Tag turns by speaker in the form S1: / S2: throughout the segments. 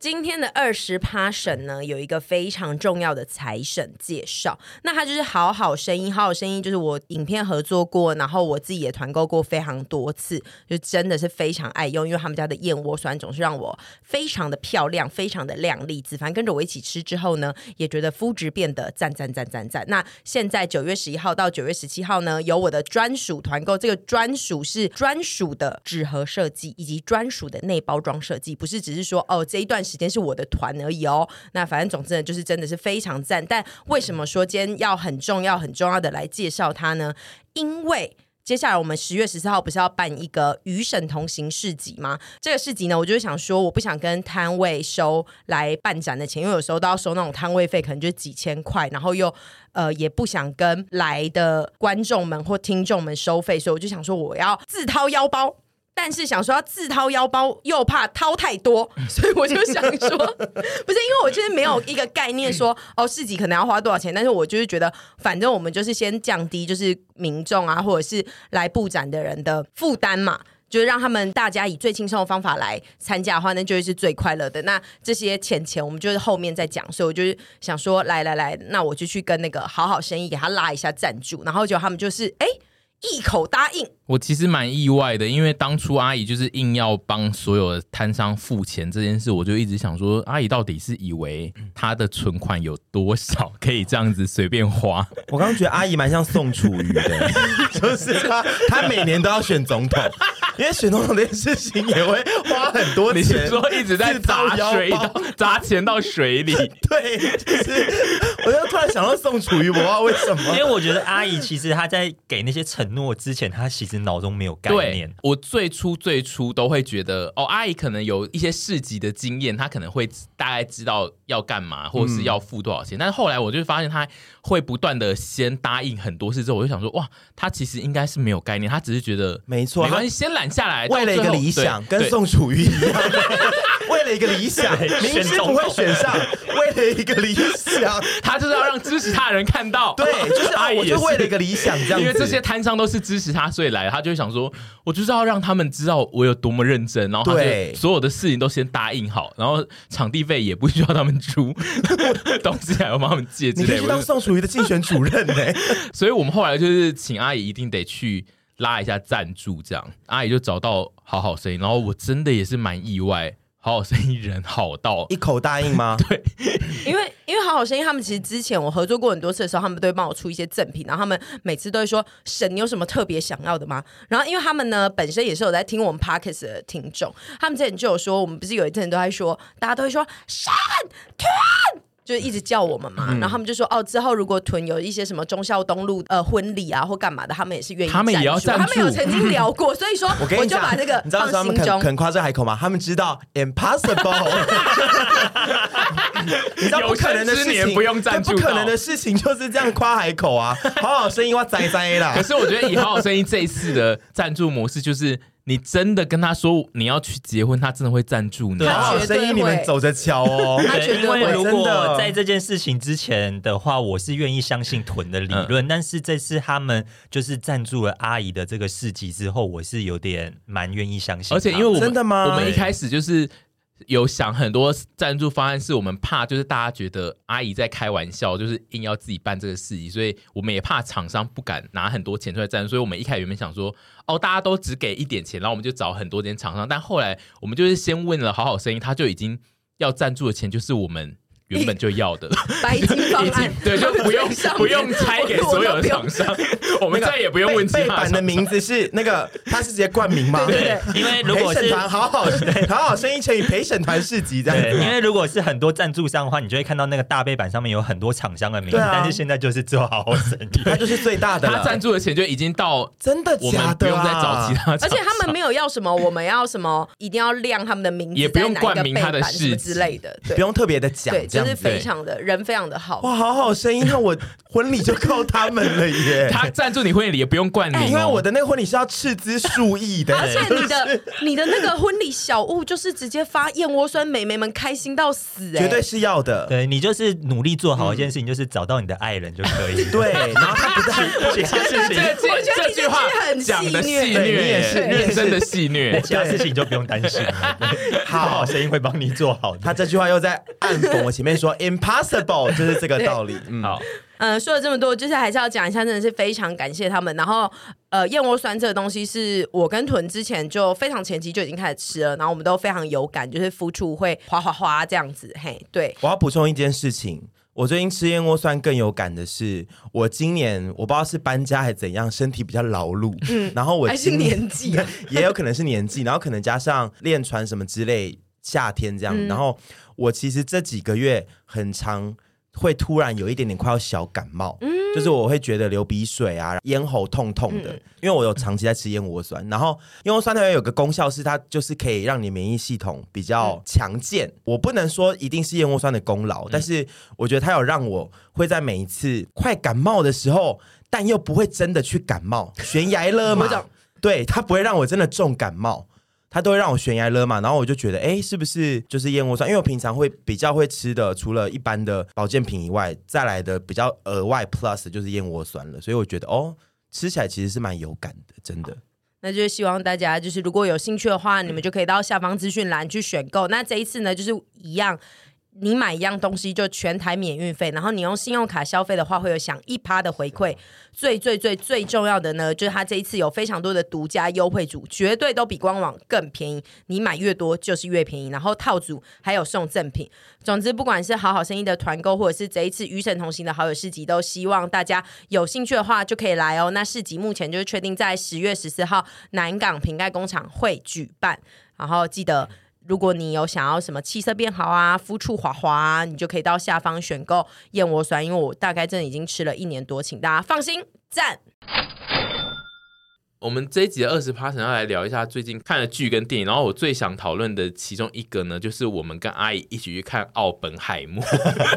S1: 今天的二十趴神呢，有一个非常重要的财神介绍，那他就是好好声音，好好声音就是我影片合作过，然后我自己也团购过非常多次，就真的是非常爱用，因为他们家的燕窝酸总是让我非常的漂亮，非常的亮丽。子凡跟着我一起吃之后呢，也觉得肤质变得赞赞赞赞赞。那现在九月十一号到九月十七号呢，有我的专属团购，这个专属是专属的纸盒设计以及专属的内包装设计，不是只是说哦这一段。时间是我的团而已哦，那反正总之呢，就是真的是非常赞。但为什么说今天要很重要、很重要的来介绍它呢？因为接下来我们十月十四号不是要办一个与省同行市集吗？这个市集呢，我就想说，我不想跟摊位收来办展的钱，因为有时候都要收那种摊位费，可能就几千块，然后又呃也不想跟来的观众们或听众们收费，所以我就想说，我要自掏腰包。但是想说要自掏腰包，又怕掏太多，所以我就想说，不是因为我就是没有一个概念说 哦，市集可能要花多少钱，但是我就是觉得，反正我们就是先降低就是民众啊，或者是来布展的人的负担嘛，就是让他们大家以最轻松的方法来参加的话，那就是最快乐的。那这些钱钱我们就是后面再讲，所以我就是想说，来来来，那我就去跟那个好好生意给他拉一下赞助，然后就他们就是哎。一口答应，
S2: 我其实蛮意外的，因为当初阿姨就是硬要帮所有的摊商付钱这件事，我就一直想说，阿姨到底是以为她的存款有多少可以这样子随便花？
S3: 我刚刚觉得阿姨蛮像宋楚瑜的，就是她，她每年都要选总统，因为选总统这件事情也会花很多钱，
S2: 你是说一直在砸水到砸钱到水里？
S3: 对，就是，我就突然想到宋楚瑜，我不知道为什么，
S4: 因为我觉得阿姨其实她在给那些承。诺之前，她其实脑中没有概念。
S2: 我最初最初都会觉得，哦，阿姨可能有一些市集的经验，她可能会大概知道要干嘛，或者是要付多少钱。嗯、但是后来我就发现，她会不断的先答应很多事，之后我就想说，哇，她其实应该是没有概念，她只是觉得
S3: 没错，
S2: 没关系，先揽下来，
S3: 为了一个理想，跟宋楚瑜一样，为了一个理想，明知不会选上，为了一个理想，
S2: 他就是要让支持他的人看到，
S3: 对，就是阿姨，我就为了一个理想这样子，
S2: 因为这些摊商。都是支持他，所以来，他就会想说，我就是要让他们知道我有多么认真，然后他就所有的事情都先答应好，然后场地费也不需要他们出，东西还要帮他们借之类的。
S3: 你可以当宋楚瑜的竞选主任呢，
S2: 所以我们后来就是请阿姨一定得去拉一下赞助，这样阿姨就找到好好声音，然后我真的也是蛮意外。好好声音人好到
S3: 一口答应吗？
S2: 对，
S1: 因为因为好好声音他们其实之前我合作过很多次的时候，他们都会帮我出一些赠品，然后他们每次都会说：“神，你有什么特别想要的吗？”然后因为他们呢本身也是有在听我们 Parkes 的听众，他们之前就有说，我们不是有一阵都在说，大家都会说神团。就一直叫我们嘛，嗯、然后他们就说哦，之后如果屯有一些什么忠孝东路呃婚礼啊或干嘛的，他们也是愿意。
S2: 他们也要赞助。
S1: 他们有曾经聊过，所以说我，我就把这个
S3: 你知道他们肯肯夸这海口吗？他们知道 impossible，你知道不可能的事情
S2: 不用赞助，
S3: 不可能的事情就是这样夸海口啊！好好声音哇哉哉啦。
S2: 可是我觉得以好好声音这一次的赞助模式就是。你真的跟他说你要去结婚，他真的会赞助你。
S3: 对，所以你们走着瞧哦。
S1: 他绝对会。
S4: 因为如果在这件事情之前的话，我是愿意相信屯的理论。嗯、但是这次他们就是赞助了阿姨的这个事迹之后，我是有点蛮愿意相信。
S2: 而且因为我们
S3: 真的吗？
S2: 我们一开始就是。有想很多赞助方案，是我们怕就是大家觉得阿姨在开玩笑，就是硬要自己办这个事情，所以我们也怕厂商不敢拿很多钱出来赞助，所以我们一开始原本想说，哦，大家都只给一点钱，然后我们就找很多间厂商，但后来我们就是先问了好好声音，他就已经要赞助的钱就是我们原本就要的，
S1: 白金方案，
S2: 对，就不用不用拆给所有的厂商，我们再也不用问其他。
S3: 背板的名字是那个，他是直接冠名
S1: 吗？对
S4: 因为如果是
S3: 团好好好好声音乘以陪审团市集这样子，
S4: 因为如果是很多赞助商的话，你就会看到那个大背板上面有很多厂商的名字，但是现在就是做好好声音，
S3: 他就是最大的，
S2: 他赞助的钱就已经到
S3: 真的假的，
S2: 不用再找其他，
S1: 而且他们没有要什么，我们要什么，一定要亮他们的名字，
S2: 也不用冠名他的事
S1: 之类的，
S3: 不用特别的讲，
S1: 对，就是非常的。人非常的好
S3: 哇，好好声音，那我婚礼就靠他们了耶！
S2: 他赞助你婚礼也不用冠名，
S3: 因为我的那个婚礼是要斥资数亿的，
S1: 而且 你的你的那个婚礼小物就是直接发燕窝酸，美眉们开心到死，
S3: 绝对是要的。
S4: 对，你就是努力做好一件事情，就是找到你的爱人就可以。
S3: 对，然后他不是很其他事情，
S1: 我觉得这句话讲的戏
S2: 虐，你也是认真的戏虐，
S4: 其他事情就不用担心。好，声音会帮你做好。
S3: 他这句话又在暗讽我前面说 impossible。就是这个道理。嗯，好，
S1: 嗯、呃，说了这么多，就是还是要讲一下，真的是非常感谢他们。然后，呃，燕窝酸这个东西是我跟屯之前就非常前期就已经开始吃了，然后我们都非常有感，就是付出会哗哗哗这样子。嘿，对，
S3: 我要补充一件事情，我最近吃燕窝酸更有感的是，我今年我不知道是搬家还是怎样，身体比较劳碌，嗯，然后我今
S1: 年还是年纪，
S3: 也有可能是年纪，然后可能加上练船什么之类，夏天这样，嗯、然后。我其实这几个月很常会突然有一点点快要小感冒，嗯，就是我会觉得流鼻水啊，咽喉痛痛的，嗯、因为我有长期在吃燕窝酸，然后燕窝酸它有个功效是它就是可以让你免疫系统比较强健。嗯、我不能说一定是燕窝酸的功劳，嗯、但是我觉得它有让我会在每一次快感冒的时候，但又不会真的去感冒，悬崖勒马，对，它不会让我真的重感冒。他都会让我悬崖勒马，然后我就觉得，哎，是不是就是燕窝酸？因为我平常会比较会吃的，除了一般的保健品以外，再来的比较额外 plus 就是燕窝酸了。所以我觉得，哦，吃起来其实是蛮有感的，真的。
S1: 那就是希望大家就是如果有兴趣的话，你们就可以到下方资讯栏去选购。那这一次呢，就是一样。你买一样东西就全台免运费，然后你用信用卡消费的话会有享一趴的回馈。最最最最重要的呢，就是它这一次有非常多的独家优惠组，绝对都比官网更便宜。你买越多就是越便宜，然后套组还有送赠品。总之，不管是好好生意的团购，或者是这一次与神同行的好友市集，都希望大家有兴趣的话就可以来哦。那市集目前就是确定在十月十四号南港瓶盖工厂会举办，然后记得。如果你有想要什么气色变好啊、肤触滑滑啊，你就可以到下方选购燕窝酸，因为我大概真的已经吃了一年多，请大家放心，赞。
S2: 我们这一集的二十趴想要来聊一下最近看的剧跟电影，然后我最想讨论的其中一个呢，就是我们跟阿姨一起去看《奥本海默》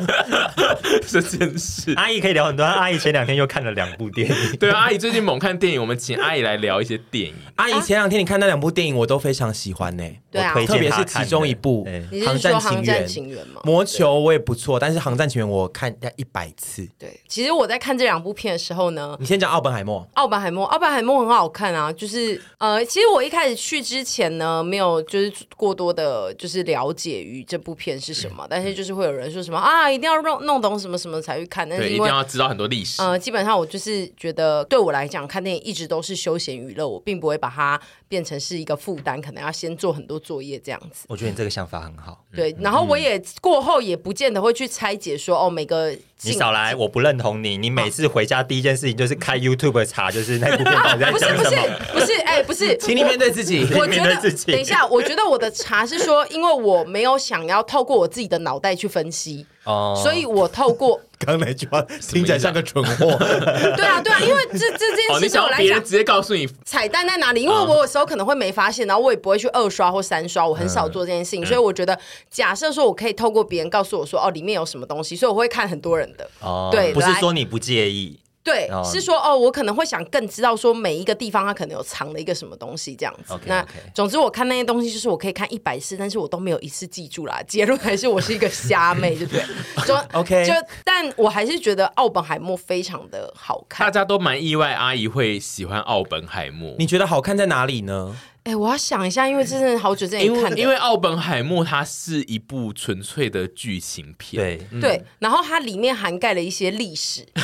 S2: 这件事。
S4: 阿姨可以聊很多，阿姨前两天又看了两部电影。
S2: 对啊，阿姨最近猛看电影，我们请阿姨来聊一些电影。
S3: 阿姨前两天你看那两部电影，我都非常喜欢呢。
S1: 对啊，
S3: 特别是其中一部《航战情缘》吗？魔球我也不错，但是《航战情缘》我看要一百次。
S1: 对，其实我在看这两部片的时候呢，
S3: 你先讲《奥本海默》。
S1: 奥本海默，奥本海默很好。看啊，就是呃，其实我一开始去之前呢，没有就是过多的，就是了解于这部片是什么，嗯、但是就是会有人说什么啊，一定要弄弄懂什么什么才去看，但是因为
S2: 一定要知道很多历史。
S1: 呃，基本上我就是觉得对我来讲，看电影一直都是休闲娱乐，我并不会把它变成是一个负担，可能要先做很多作业这样子。
S4: 我觉得你这个想法很好。
S1: 对，然后我也过后也不见得会去拆解说哦，每个
S4: 你少来，我不认同你。你每次回家第一件事情就是开 YouTube 查，就是那部片到底在讲什么？
S1: 不是不是不是，哎、欸，不是，
S3: 请你面对自己。
S1: 我觉得等一下，我觉得我的查是说，因为我没有想要透过我自己的脑袋去分析。哦，所以我透过
S3: 刚刚那句话听起来像个蠢货。
S1: 对啊，对啊，因为这这件事情我来讲，
S2: 直接告诉你
S1: 彩蛋在哪里，因为我有时候可能会没发现，然后我也不会去二刷或三刷，我很少做这件事情，所以我觉得假设说我可以透过别人告诉我说哦，里面有什么东西，所以我会看很多人的。哦，对，
S4: 不是说你不介意。
S1: 对，是说哦，我可能会想更知道说每一个地方它可能有藏了一个什么东西这样子。那总之我看那些东西就是我可以看一百次，但是我都没有一次记住啦。结论还是我是一个瞎妹，对不对？就 OK，就但我还是觉得奥本海默非常的好看。
S2: 大家都蛮意外，阿姨会喜欢奥本海默。
S3: 你觉得好看在哪里呢？
S1: 哎，我要想一下，因为真的好久之前看的。
S2: 因为奥本海默它是一部纯粹的剧情片，
S4: 对、
S1: 嗯、对，然后它里面涵盖了一些历史。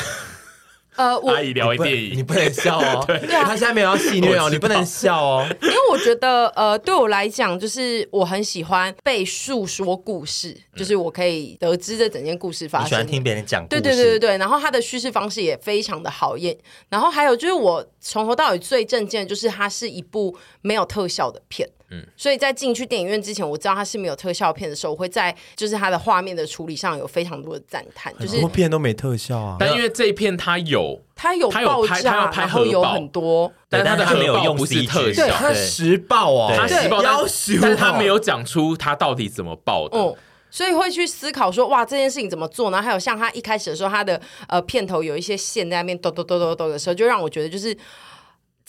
S1: 呃，我
S2: 阿姨聊电影，
S3: 你不能笑哦。对
S1: 啊
S3: 他现在没有要戏虐哦，你不能笑哦。
S1: 因为我觉得，呃，对我来讲，就是我很喜欢被诉说故事，就是我可以得知这整件故事发生。
S4: 你喜欢听别人讲？
S1: 对对对对对。然后他的叙事方式也非常的好演。然后还有就是，我从头到尾最震惊的就是，它是一部没有特效的片。嗯。所以在进去电影院之前，我知道它是没有特效片的时候，我会在就是它的画面的处理上有非常多的赞叹。就是
S3: 很多片都没特效啊，
S2: 但因为这一片它有。
S1: 他有爆炸，然后有很多，
S2: 但他的
S4: 他没有用
S2: 不是特效，
S3: 他实爆哦，
S2: 他实爆，
S3: 但
S2: 但他没有讲出他到底怎么爆的，
S1: 嗯，所以会去思考说，哇，这件事情怎么做呢？还有像他一开始的时候，他的呃片头有一些线在那边抖抖抖抖抖的时候，就让我觉得就是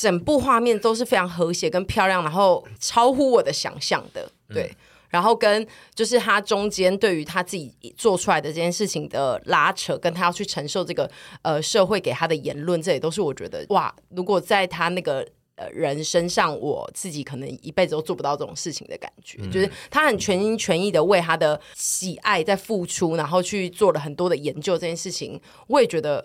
S1: 整部画面都是非常和谐跟漂亮，然后超乎我的想象的，对。嗯然后跟就是他中间对于他自己做出来的这件事情的拉扯，跟他要去承受这个呃社会给他的言论，这也都是我觉得哇，如果在他那个呃人身上，我自己可能一辈子都做不到这种事情的感觉。嗯、就是他很全心全意的为他的喜爱在付出，然后去做了很多的研究，这件事情我也觉得。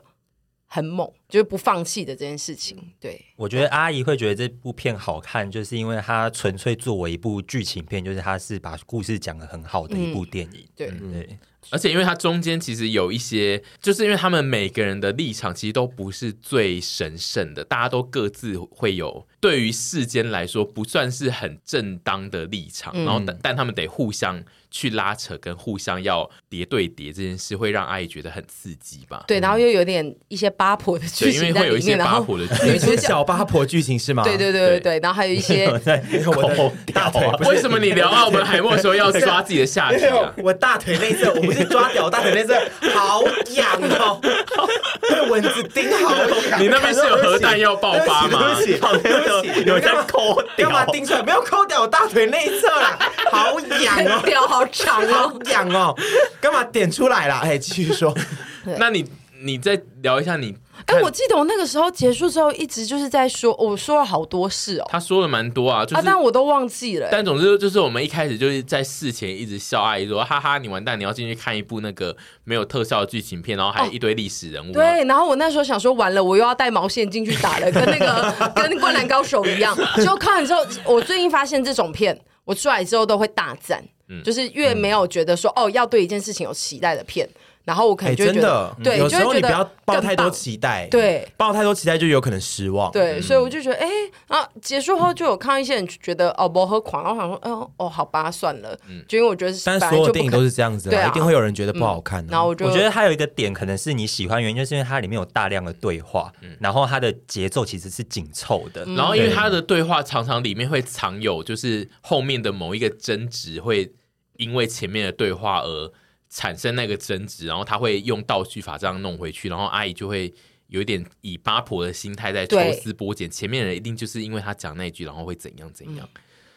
S1: 很猛，就是不放弃的这件事情。对，
S4: 我觉得阿姨会觉得这部片好看，就是因为它纯粹作为一部剧情片，就是它是把故事讲得很好的一部电影。
S1: 对、
S4: 嗯、对。
S2: 而且因为它中间其实有一些，就是因为他们每个人的立场其实都不是最神圣的，大家都各自会有对于世间来说不算是很正当的立场，嗯、然后但但他们得互相去拉扯，跟互相要叠对叠这件事，会让阿姨觉得很刺激吧？
S1: 对，然后又有点一些八婆的剧情在里面，
S2: 因为会有一些八婆的剧情，
S1: 女主角
S3: 小八婆剧情是吗？
S1: 对对对对对，然后还有一些
S4: 我大腿，
S2: 为什么你聊澳门海默的时候要 抓自己的下体啊？
S3: 我大腿内侧，我不是抓屌，大腿内侧好痒哦，被蚊子叮好痒。
S2: 你那边是有核弹要爆
S3: 发吗？有在抠屌，干嘛盯出来？没有抠掉，我大腿内侧啦，好痒哦，
S1: 屌好长哦，
S3: 痒哦，干嘛点出来啦？哎，继续说，
S2: 那你你再聊一下你。
S1: 哎，我记得我那个时候结束之后，一直就是在说，我说了好多事哦。
S2: 他说了蛮多啊，就是，
S1: 但我都忘记了。
S2: 但总之就是，我们一开始就是在事前一直笑阿姨说，哈哈，你完蛋，你要进去看一部那个没有特效的剧情片，然后还有一堆历史人物。
S1: 对，然后我那时候想说，完了，我又要带毛线进去打了，跟那个 跟灌篮高手一样。就看完之后，我最近发现这种片，我出来之后都会大赞，就是越没有觉得说哦要对一件事情有期待的片。然后我可能就觉得，对，
S3: 有时候你不要抱太多期待，对，抱太多期待就有可能失望。
S1: 对，所以我就觉得，哎，啊，结束后就有看到一些人觉得哦，不喝狂，然后想说，哦，哦，好吧，算了，嗯。就因为我觉得，
S3: 但所有电影都是这样子，对，一定会有人觉得不好看。
S4: 然后我觉得还有一个点，可能是你喜欢原因，就是因为它里面有大量的对话，然后它的节奏其实是紧凑的，
S2: 然后因为它的对话常常里面会藏有，就是后面的某一个争执会因为前面的对话而。产生那个争执，然后他会用道具法这样弄回去，然后阿姨就会有一点以八婆的心态在抽丝剥茧。前面的人一定就是因为他讲那句，然后会怎样怎样，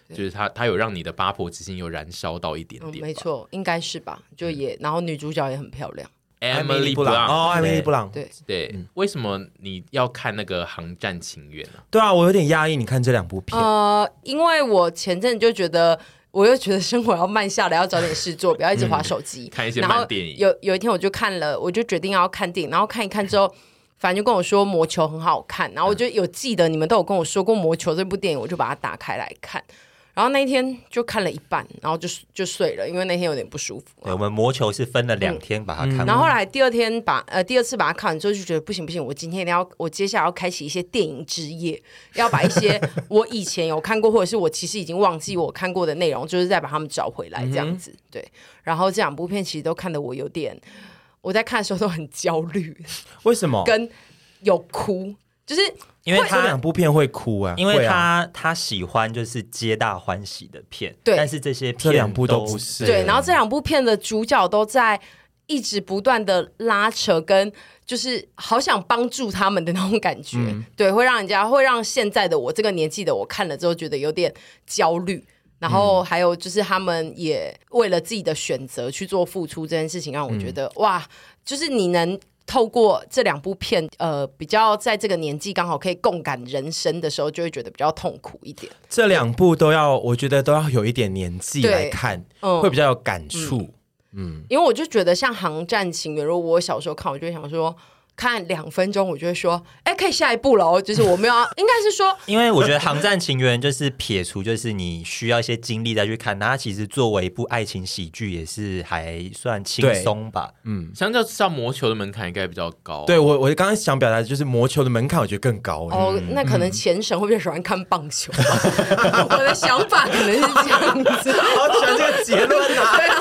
S2: 嗯、就是他他有让你的八婆之心有燃烧到一点点、嗯。没
S1: 错，应该是吧？就也，然后女主角也很漂亮
S2: ，Emily Blunt
S3: 哦，Emily Blunt
S1: 对
S2: 对，嗯、为什么你要看那个《航站情缘》呢？
S3: 对啊，我有点压抑。你看这两部片，
S1: 呃，因为我前阵就觉得。我又觉得生活要慢下来，要找点事做，不要一直划手机。
S2: 嗯、看一些慢电影。
S1: 有有一天我就看了，我就决定要看电影，然后看一看之后，反正就跟我说《魔球》很好看，然后我就有记得你们都有跟我说过《魔球》这部电影，我就把它打开来看。然后那一天就看了一半，然后就就睡了，因为那天有点不舒服。
S4: 对，我们魔球是分了两天把它看完，
S1: 嗯，然后后来第二天把呃第二次把它看完之后，就觉得不行不行，我今天一定要，我接下来要开启一些电影之夜，要把一些我以前有看过或者是我其实已经忘记我看过的内容，就是再把它们找回来这样子。嗯、对，然后这两部片其实都看得我有点，我在看的时候都很焦虑。
S3: 为什么？
S1: 跟有哭。就是
S4: 因为他
S3: 两部片会哭啊，
S4: 因为他他喜欢就是皆大欢喜的片，对，但是这些片
S3: 这两部都不是，
S1: 对，然后这两部片的主角都在一直不断的拉扯，跟就是好想帮助他们的那种感觉，嗯、对，会让人家会让现在的我这个年纪的我看了之后觉得有点焦虑，然后还有就是他们也为了自己的选择去做付出这件事情，让我觉得、嗯、哇，就是你能。透过这两部片，呃，比较在这个年纪刚好可以共感人生的时候，就会觉得比较痛苦一点。
S3: 这两部都要，我觉得都要有一点年纪来看，嗯、会比较有感触。嗯，
S1: 嗯因为我就觉得像《航站情缘》，如果我小时候看，我就会想说，看两分钟，我就会说，哎，可以下一步了哦。就是我们要，应该是说，
S4: 因为我觉得《航站情缘》就是撇除，就是你需要一些精力再去看，它其实作为一部爱情喜剧，也是还算轻松吧。
S3: 嗯，
S2: 相较上魔球的门槛应该比较高。
S3: 对我，我刚刚想表达的就是魔球的门槛，我觉得更高。
S1: 哦，那可能前神会比较喜欢看棒球。我的想法可能是这样子。
S3: 好喜欢这个结论啊！对啊，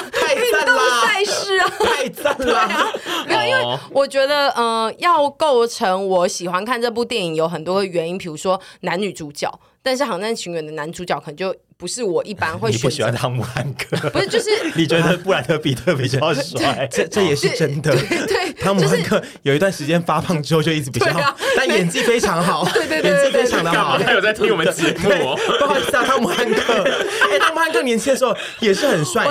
S3: 太赞了，
S1: 赛事啊，
S3: 太赞了。
S1: 没有，因为我觉得，嗯、呃，要构成我喜欢看这部电影有很多原因，比如说男女主角，但是《航站情缘》的男主角可能就。不是我一般会选择。你
S4: 不喜欢汤姆汉克？
S1: 不是，就是
S4: 你觉得布兰特比特比较帅？
S3: 这这也是真的。
S1: 对，
S3: 汤姆汉克有一段时间发胖之后就一直比较好，但演技非常好。
S1: 对对对，
S3: 演技非常的好。
S2: 他有在听我们节目？
S3: 不好意思啊，汤姆汉克。哎，汤姆汉克年轻的时候也是很帅。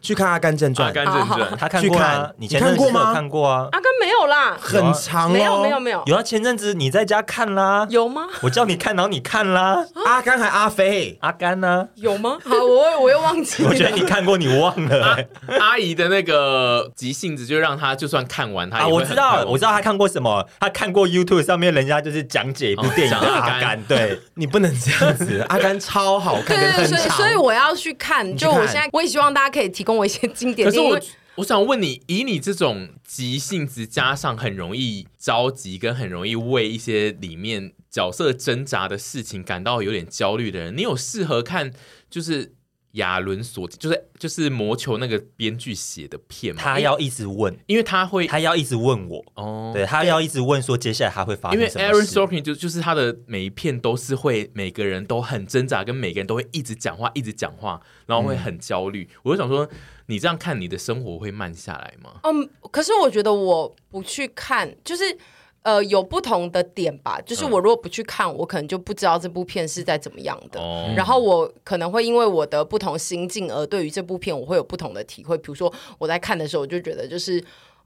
S3: 去看《阿甘正传》。
S2: 阿甘正传，
S4: 他看过啊？你看过吗？看过啊。
S1: 阿甘没有啦，
S3: 很长。
S1: 没有没有没有。
S4: 有啊，前阵子你在家看啦？
S1: 有吗？
S4: 我叫你看，然后你看啦。
S3: 阿甘还阿飞？
S4: 阿甘呢？
S1: 有吗？好。我我又忘记了，
S4: 我觉得你看过，你忘了。
S2: 阿姨的那个急性子，就让他就算看完，他
S4: 我知道，我知道他看过什么，他看过 YouTube 上面人家就是讲解一部电影叫《阿甘》，对，
S3: 你不能这样子，《阿甘》超好看，对，
S1: 所以所以我要去看。就我现在，我也希望大家可以提供我一些经典。
S2: 可是我我想问你，以你这种急性子，加上很容易着急，跟很容易为一些里面角色挣扎的事情感到有点焦虑的人，你有适合看就是？亚伦所就是就是魔球那个编剧写的片嘛，
S4: 他要一直问，
S2: 因为他会
S4: 他要一直问我哦，对他要一直问说接下来他会发生什么。因为
S2: Aaron Sorkin 就就是他的每一片都是会每个人都很挣扎，跟每个人都会一直讲话一直讲话，然后会很焦虑。嗯、我就想说，你这样看你的生活会慢下来吗？
S1: 嗯，可是我觉得我不去看就是。呃，有不同的点吧，就是我如果不去看，嗯、我可能就不知道这部片是在怎么样的。哦、然后我可能会因为我的不同心境而对于这部片我会有不同的体会。比如说我在看的时候，我就觉得就是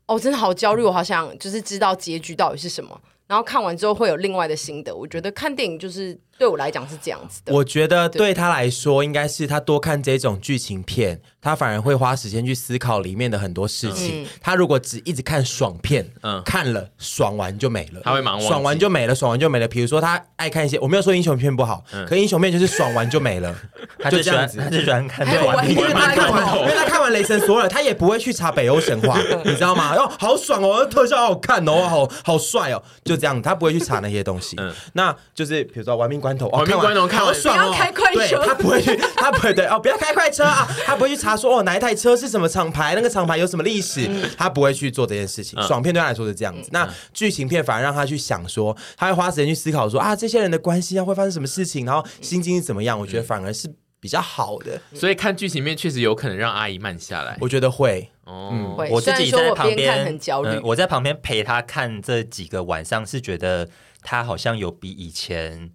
S1: 哦，真的好焦虑，我好想就是知道结局到底是什么。然后看完之后会有另外的心得。我觉得看电影就是。对我来讲是这样子的，
S3: 我觉得对他来说，应该是他多看这种剧情片，他反而会花时间去思考里面的很多事情。他如果只一直看爽片，嗯，看了爽完就没了，
S2: 他会忙完，
S3: 爽完就没了，爽完就没了。比如说他爱看一些，我没有说英雄片不好，可英雄片就是爽完就没了，他就这样子，
S4: 他就喜欢看，
S3: 因为他看完，因为他看完雷神索尔，他也不会去查北欧神话，你知道吗？哦，好爽哦，特效好好看哦，好好帅哦，就这样，他不会去查那些东西。嗯，那就是比如说玩命关。
S2: 玩命关头看我爽哦！
S1: 开快车，
S3: 他不会去，他不会对哦，不要开快车啊！他不会去查说哦，哪一台车是什么厂牌，那个厂牌有什么历史，他不会去做这件事情。爽片对他来说是这样子，那剧情片反而让他去想说，他会花时间去思考说啊，这些人的关系啊会发生什么事情，然后心境是怎么样？我觉得反而是比较好的。
S2: 所以看剧情片确实有可能让阿姨慢下来，
S3: 我觉得会
S1: 嗯。
S4: 我自己在旁边
S1: 很焦虑，
S4: 我在旁边陪他看这几个晚上，是觉得他好像有比以前。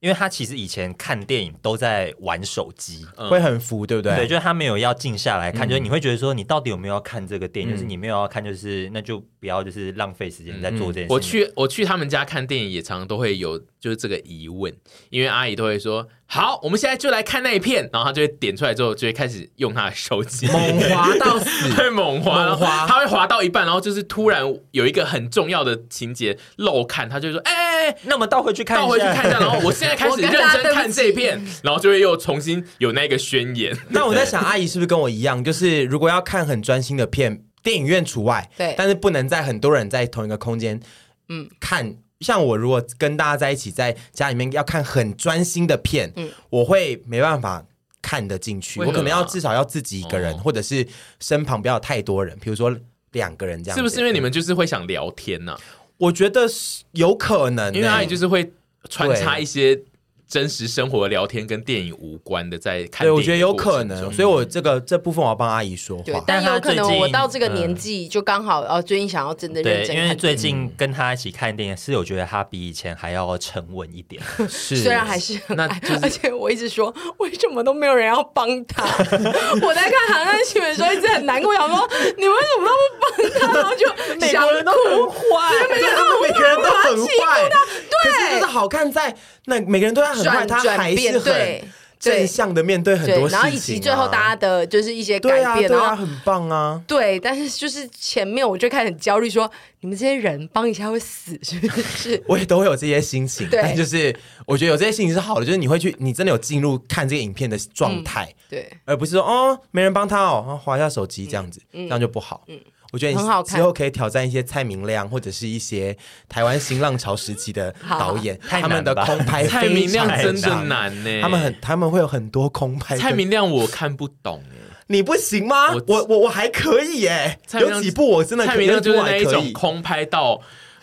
S4: 因为他其实以前看电影都在玩手机，
S3: 嗯、会很浮，对不对？
S4: 对，就是他没有要静下来看，嗯、就是你会觉得说，你到底有没有要看这个电影？嗯、就是你没有要看，就是那就不要就是浪费时间在做这件事。
S2: 我去我去他们家看电影，也常常都会有就是这个疑问，因为阿姨都会说。好，我们现在就来看那一片，然后她就会点出来之后，就会开始用她的手机
S3: 猛滑到死，
S2: 对，猛滑，猛滑，他会滑到一半，然后就是突然有一个很重要的情节漏看，她就说：“哎、欸，
S4: 那我们倒回去看一下，
S2: 倒回去看一下。”然后我现在开始 认真看这一片，然后就会又重新有那个宣言。
S3: 那我在想，阿姨是不是跟我一样，就是如果要看很专心的片，电影院除外，
S1: 对，
S3: 但是不能在很多人在同一个空间，嗯，看。像我如果跟大家在一起，在家里面要看很专心的片，嗯，我会没办法看得进去。我可能要至少要自己一个人，或者是身旁不要太多人，比如说两个人这样。
S2: 是不是因为你们就是会想聊天呢？
S3: 我觉得是有可能，
S2: 因为阿姨就是会穿插一些。真实生活的聊天跟电影无关的，在看。
S3: 对，我觉得有可能，所以我这个这部分我要帮阿姨说话。
S1: 对，但有可能我到这个年纪就刚好，哦，最近想要真的认真看。
S4: 因为最近跟他一起看电影，是我觉得他比以前还要沉稳一点。
S3: 是，
S1: 虽然还是 那，而且我一直说，为什么都没有人要帮他？我在看《韩安新闻》的时候一直很难过，想说你们为什么都不帮他？然后就每个人都很坏，
S3: 每个人都很坏。对，可是就是好看在那每个人都要。很坏，他还是很正向的面对很多事情、啊，
S1: 然后以及最后大家的就是一些改变，
S3: 对啊，很棒啊。
S1: 对，但是就是前面我就开始很焦虑，说你们这些人帮一下会死，是不是？
S3: 我也都会有这些心情，
S1: 对
S3: 但就是我觉得有这些心情是好的，就是你会去，你真的有进入看这个影片的状态，
S1: 嗯、对，
S3: 而不是说哦没人帮他哦，划一下手机这样子，嗯、这样就不好。嗯。我觉得你之后可以挑战一些蔡明亮或者是一些台湾新浪潮时期的 导演，他们的空拍
S2: 蔡明亮真的难呢，
S3: 他们很他们会有很多空拍。
S2: 蔡明亮我看不懂哎，
S3: 你不行吗？我我我还可以哎，有几部我真的
S2: 蔡明亮就是那一种空拍到，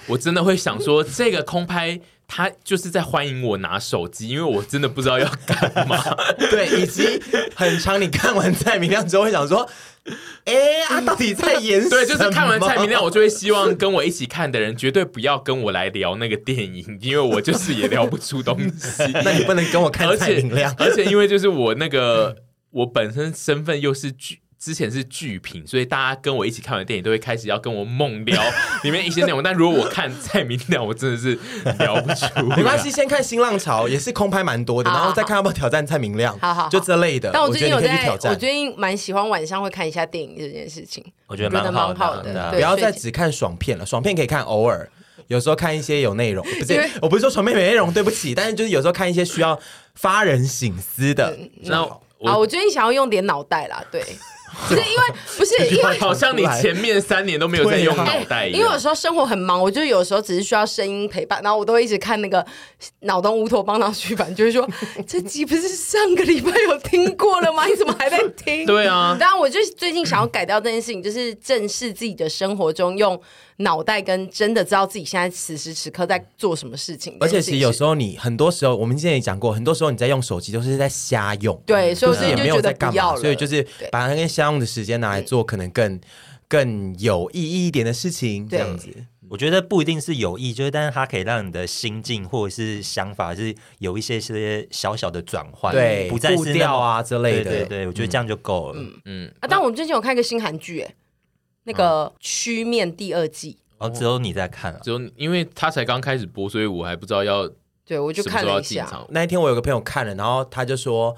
S2: 我真的会想说这个空拍他就是在欢迎我拿手机，因为我真的不知道要干嘛。
S3: 对，以及很长，你看完蔡明亮之后会想说。哎，他到底在演什么？
S2: 对，就是看完蔡明亮，我就会希望跟我一起看的人绝对不要跟我来聊那个电影，因为我就是也聊不出东西。
S3: 那你不能跟我看蔡明亮，
S2: 而且因为就是我那个我本身身份又是剧。之前是剧评，所以大家跟我一起看完电影都会开始要跟我猛聊 里面一些内容。但如果我看蔡明亮，我真的是聊不出。
S3: 没关系，先看新浪潮，也是空拍蛮多的，然后再看要不要挑战蔡明亮，
S1: 好好，
S3: 就这类的。
S1: 但我最近有在，
S3: 我
S1: 最近蛮喜欢晚上会看一下电影这件事情，
S4: 我觉得蛮好的。
S3: 不要再只看爽片了，爽片可以看偶尔，有时候看一些有内容，不是，我不是说爽片没内容，对不起，但是就是有时候看一些需要发人省思的。
S2: 那
S1: 啊，我最近想要用点脑袋啦，对。不是因为不是因为
S2: 好像你前面三年都没有在用脑袋一样，
S1: 因为有时候生活很忙，我就有时候只是需要声音陪伴，然后我都会一直看那个脑洞乌托邦当剧版，就是说这集不是上个礼拜有听过了吗？你怎么还在听？
S2: 对啊，
S1: 当然我就最近想要改掉这件事情，就是正视自己的生活中用脑袋跟真的知道自己现在此时此刻在做什么事情。
S3: 而且其实有时候你很多时候，我们之前也讲过，很多时候你在用手机都是在瞎用，
S1: 对，所以我
S3: 也没有在干嘛，
S1: 所
S3: 以就是把它跟瞎用的时间拿来做，可能更更有意义一点的事情。这样子，
S4: 我觉得不一定是有意，就是但是它可以让你的心境或者是想法是有一些些小小的转换，
S3: 对，
S4: 不再是
S3: 调啊之类的。
S4: 对对，我觉得这样就够了。
S1: 嗯嗯啊，但我们最近有看一个新韩剧，哎。那个《曲面》第二季
S4: 哦，只有你在看啊？
S2: 只有因为他才刚开始播，所以我还不知道要。
S1: 对，我就看了一下。
S3: 那一天我有个朋友看了，然后他就说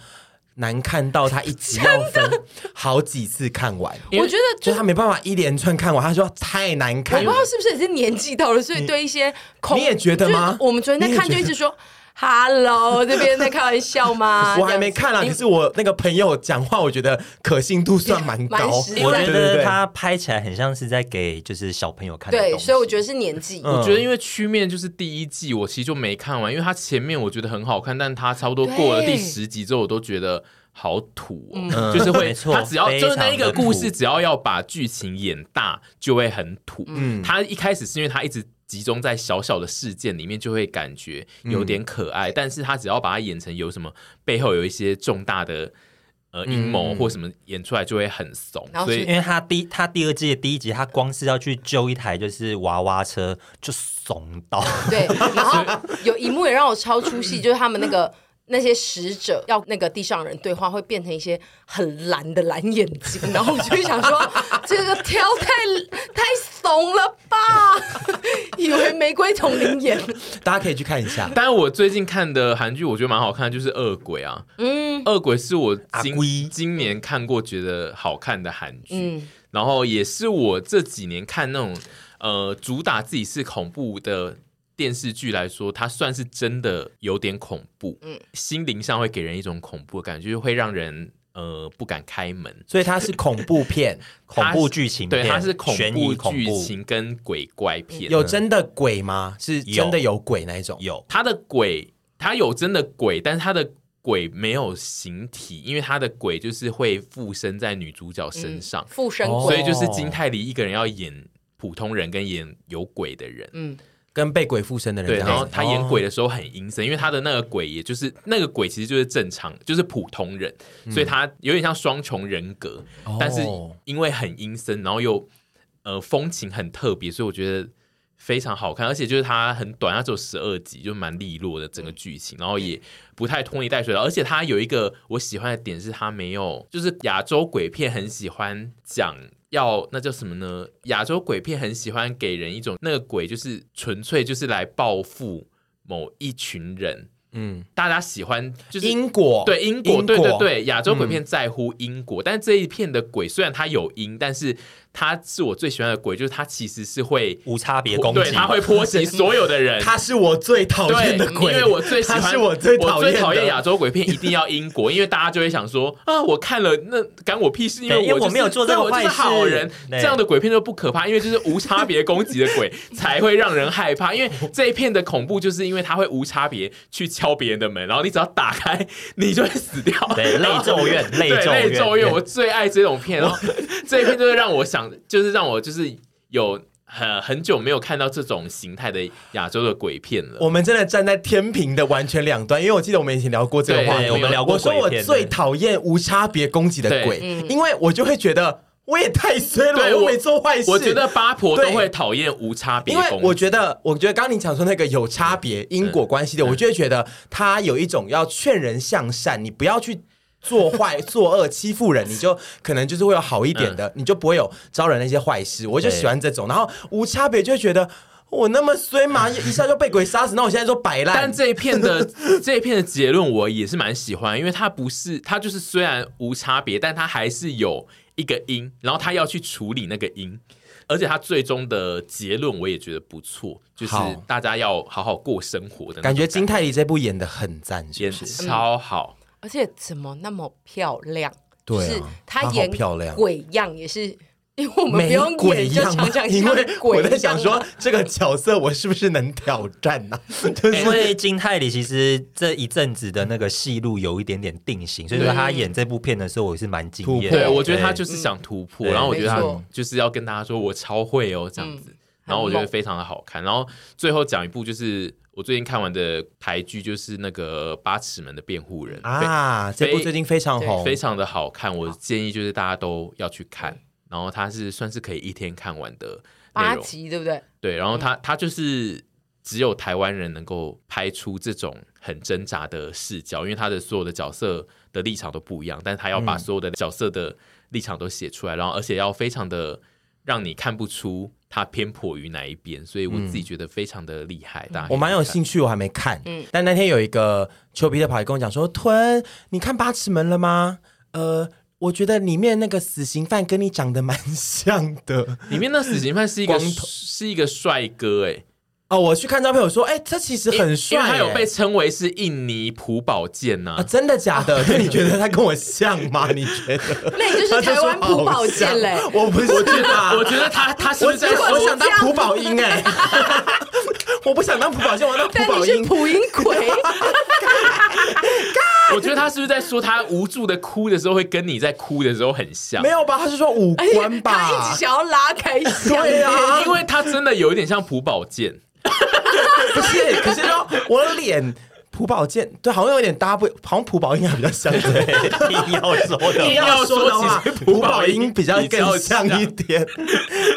S3: 难看到他一集要分 好几次看完。
S1: 我觉得
S3: 就他没办法一连串看完，他说太难看。
S1: 我不知道是不是也是年纪到了，所以对一些空
S3: 你也觉得吗？
S1: 我们昨天在看就一直说。Hello，这边在开玩笑吗？
S3: 我还没看啊，可是我那个朋友讲话，我觉得可信度算蛮高。
S4: 我觉得他拍起来很像是在给就是小朋友看的。
S1: 对，所以我觉得是年纪。
S2: 我觉得因为曲面就是第一季，我其实就没看完，因为他前面我觉得很好看，但他差不多过了第十集之后，我都觉得好土，就是会他只要就是那一个故事，只要要把剧情演大，就会很土。嗯，他一开始是因为他一直。集中在小小的事件里面，就会感觉有点可爱。嗯、但是他只要把它演成有什么背后有一些重大的呃阴谋或什么演出来，就会很怂。
S4: 嗯、所以，因为他第他第二季的第一集，他光是要去揪一台就是娃娃车，就怂到。
S1: 对，然后有一幕也让我超出戏，就是他们那个。那些使者要那个地上人对话，会变成一些很蓝的蓝眼睛，然后我就会想说，这个挑太太怂了吧？以为玫瑰丛林眼，
S3: 大家可以去看一下。
S2: 但是我最近看的韩剧，我觉得蛮好看的，就是《恶鬼》啊。嗯，《恶鬼》是我今今年看过觉得好看的韩剧，嗯，然后也是我这几年看那种呃主打自己是恐怖的。电视剧来说，它算是真的有点恐怖，嗯，心灵上会给人一种恐怖的感觉，就是会让人呃不敢开门，
S3: 所以它是恐怖片，
S4: 恐怖剧情片，
S2: 对，它是恐怖剧情跟鬼怪片。
S3: 有真的鬼吗？是真的有鬼那一种？
S4: 有，
S2: 它的鬼，它有真的鬼，但是它的鬼没有形体，因为他的鬼就是会附身在女主角身上，
S1: 嗯、附身鬼，
S2: 所以就是金泰梨一个人要演普通人跟演有鬼的人，嗯。
S3: 跟被鬼附身的人，
S2: 对，然后他演鬼的时候很阴森，哦、因为他的那个鬼，也就是那个鬼，其实就是正常，就是普通人，嗯、所以他有点像双重人格，哦、但是因为很阴森，然后又呃风情很特别，所以我觉得非常好看，而且就是它很短，它只有十二集，就蛮利落的整个剧情，然后也不太拖泥带水的，而且它有一个我喜欢的点是，它没有就是亚洲鬼片很喜欢讲。要那叫什么呢？亚洲鬼片很喜欢给人一种那个鬼就是纯粹就是来报复某一群人
S3: 嗯，
S2: 大家喜欢就是
S3: 因果，
S2: 对因果，对对对，亚洲鬼片在乎因果，但是这一片的鬼虽然它有因，但是。他是我最喜欢的鬼，就是他其实是会
S4: 无差别攻击，
S2: 对，他会波及所有的人。
S3: 他是我最讨厌的鬼，
S2: 因为我最喜
S3: 欢，是我最讨厌
S2: 我最讨厌亚洲鬼片，一定要英国，因为大家就会想说啊，我看了那干我屁事，因为我、就是、
S4: 因为我没有做这个坏事，
S2: 我是好人，这样的鬼片就不可怕，因为就是无差别攻击的鬼才会让人害怕，因为这一片的恐怖就是因为他会无差别去敲别人的门，然后你只要打开，你就会死掉。
S4: 对，泪咒怨，泪咒怨，
S2: 泪咒怨，我最爱这种片，然后这一片就是让我想，就是让我。就是有很很久没有看到这种形态的亚洲的鬼片了。
S3: 我们真的站在天平的完全两端，因为我记得我们以前聊过这个话题，
S4: 我们聊过。
S3: 我说我最讨厌无差别攻击的鬼，因为我就会觉得我也太衰了，我没做坏事。
S2: 我觉得八婆都会讨厌无差别，
S3: 因为我觉得，我觉得刚刚你讲说那个有差别因果关系的，我就会觉得他有一种要劝人向善，你不要去。做坏、作恶、欺负人，你就可能就是会有好一点的，嗯、你就不会有招惹那些坏事。我就喜欢这种，然后无差别就会觉得我那么衰嘛，一下就被鬼杀死，那我现在说摆烂。
S2: 但这一片的 这一片的结论我也是蛮喜欢，因为它不是，它就是虽然无差别，但它还是有一个因，然后他要去处理那个因，而且他最终的结论我也觉得不错，就是大家要好好过生活的感觉。
S3: 感觉金泰梨这部演的很赞，
S2: 演超好。
S1: 而且怎么那么漂亮？
S3: 对、啊，
S1: 就是他演
S3: 漂亮
S1: 鬼样也是，因为我们不用演就常常
S3: 因为我在想说这个角色我是不是能挑战呢、啊？
S4: 就是、因为金泰里其实这一阵子的那个戏路有一点点定型，所以说他演这部片的时候我是蛮惊艳。
S2: 对，我觉得他就是想突破，然后我觉得他就是要跟大家说我超会哦这样子，然后我觉得非常的好看。然后最后讲一部就是。我最近看完的台剧就是那个《八尺门的辩护人》
S3: 啊，这部最近非常红，
S2: 非常的好看。我建议就是大家都要去看，然后它是算是可以一天看完的
S1: 八集，对不对？
S2: 对，然后它它就是只有台湾人能够拍出这种很挣扎的视角，因为他的所有的角色的立场都不一样，但是他要把所有的角色的立场都写出来，然后而且要非常的让你看不出。他偏颇于哪一边，所以我自己觉得非常的厉害。嗯、大家我
S3: 蛮有兴趣，我还没看。嗯，但那天有一个丘比特跑来跟我讲说：“吞，你看八尺门了吗？”呃，我觉得里面那个死刑犯跟你长得蛮像的。
S2: 里面那死刑犯是一个光头是一个帅哥，哎。
S3: 哦，我去看照片，我说，哎，他其实很帅，
S2: 他有被称为是印尼朴宝剑呐，
S3: 真的假的？那你觉得他跟我像吗？你觉得？
S1: 那你就是台湾朴宝剑嘞？
S3: 我不是，
S2: 我觉得，我觉得他他是不是在？
S3: 我想当朴宝英哎，我不想当朴宝剑，我要当朴宝英。
S1: 朴英奎。
S2: 我觉得他是不是在说他无助的哭的时候，会跟你在哭的时候很像？
S3: 没有吧？他是说五官吧？
S1: 他一直想要拉开。
S3: 对啊，
S2: 因为他真的有一点像朴宝剑。
S3: 不是，可是说我的脸朴宝剑，对，好像有点搭不，好像朴宝英还比较像，对，
S4: 你要说的，
S3: 你要说的话，朴宝英比较更像一点。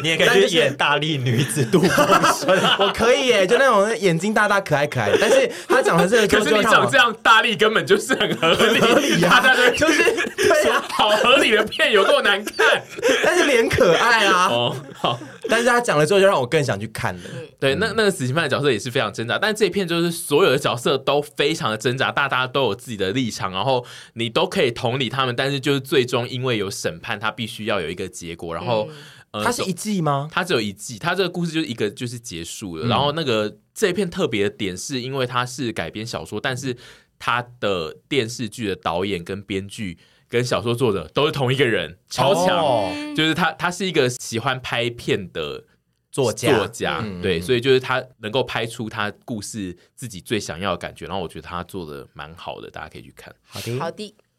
S4: 你也可以去演大力女子杜凤顺，
S3: 我可以耶，就那种眼睛大大可爱可爱。但是他长得这个，
S2: 可是你长这样大力根本就是很合理，
S3: 合理呀，
S2: 就是对呀，好合理的片有够难看，
S3: 但是脸可爱啊。哦，好。但是他讲了之后，就让我更想去看了。
S2: 对，那那个死刑犯的角色也是非常挣扎，但这一片就是所有的角色都非常的挣扎，大家都有自己的立场，然后你都可以同理他们，但是就是最终因为有审判，他必须要有一个结果。然后，
S3: 它是一季吗？
S2: 它只有一季，它这个故事就是一个就是结束了。然后那个这一片特别的点是因为它是改编小说，但是它的电视剧的导演跟编剧。跟小说作者都是同一个人，超强，oh. 就是他，他是一个喜欢拍片的作家，作家，嗯、对，所以就是他能够拍出他故事自己最想要的感觉，然后我觉得他做的蛮好的，大家可以去看。
S3: 好的，
S1: 好的。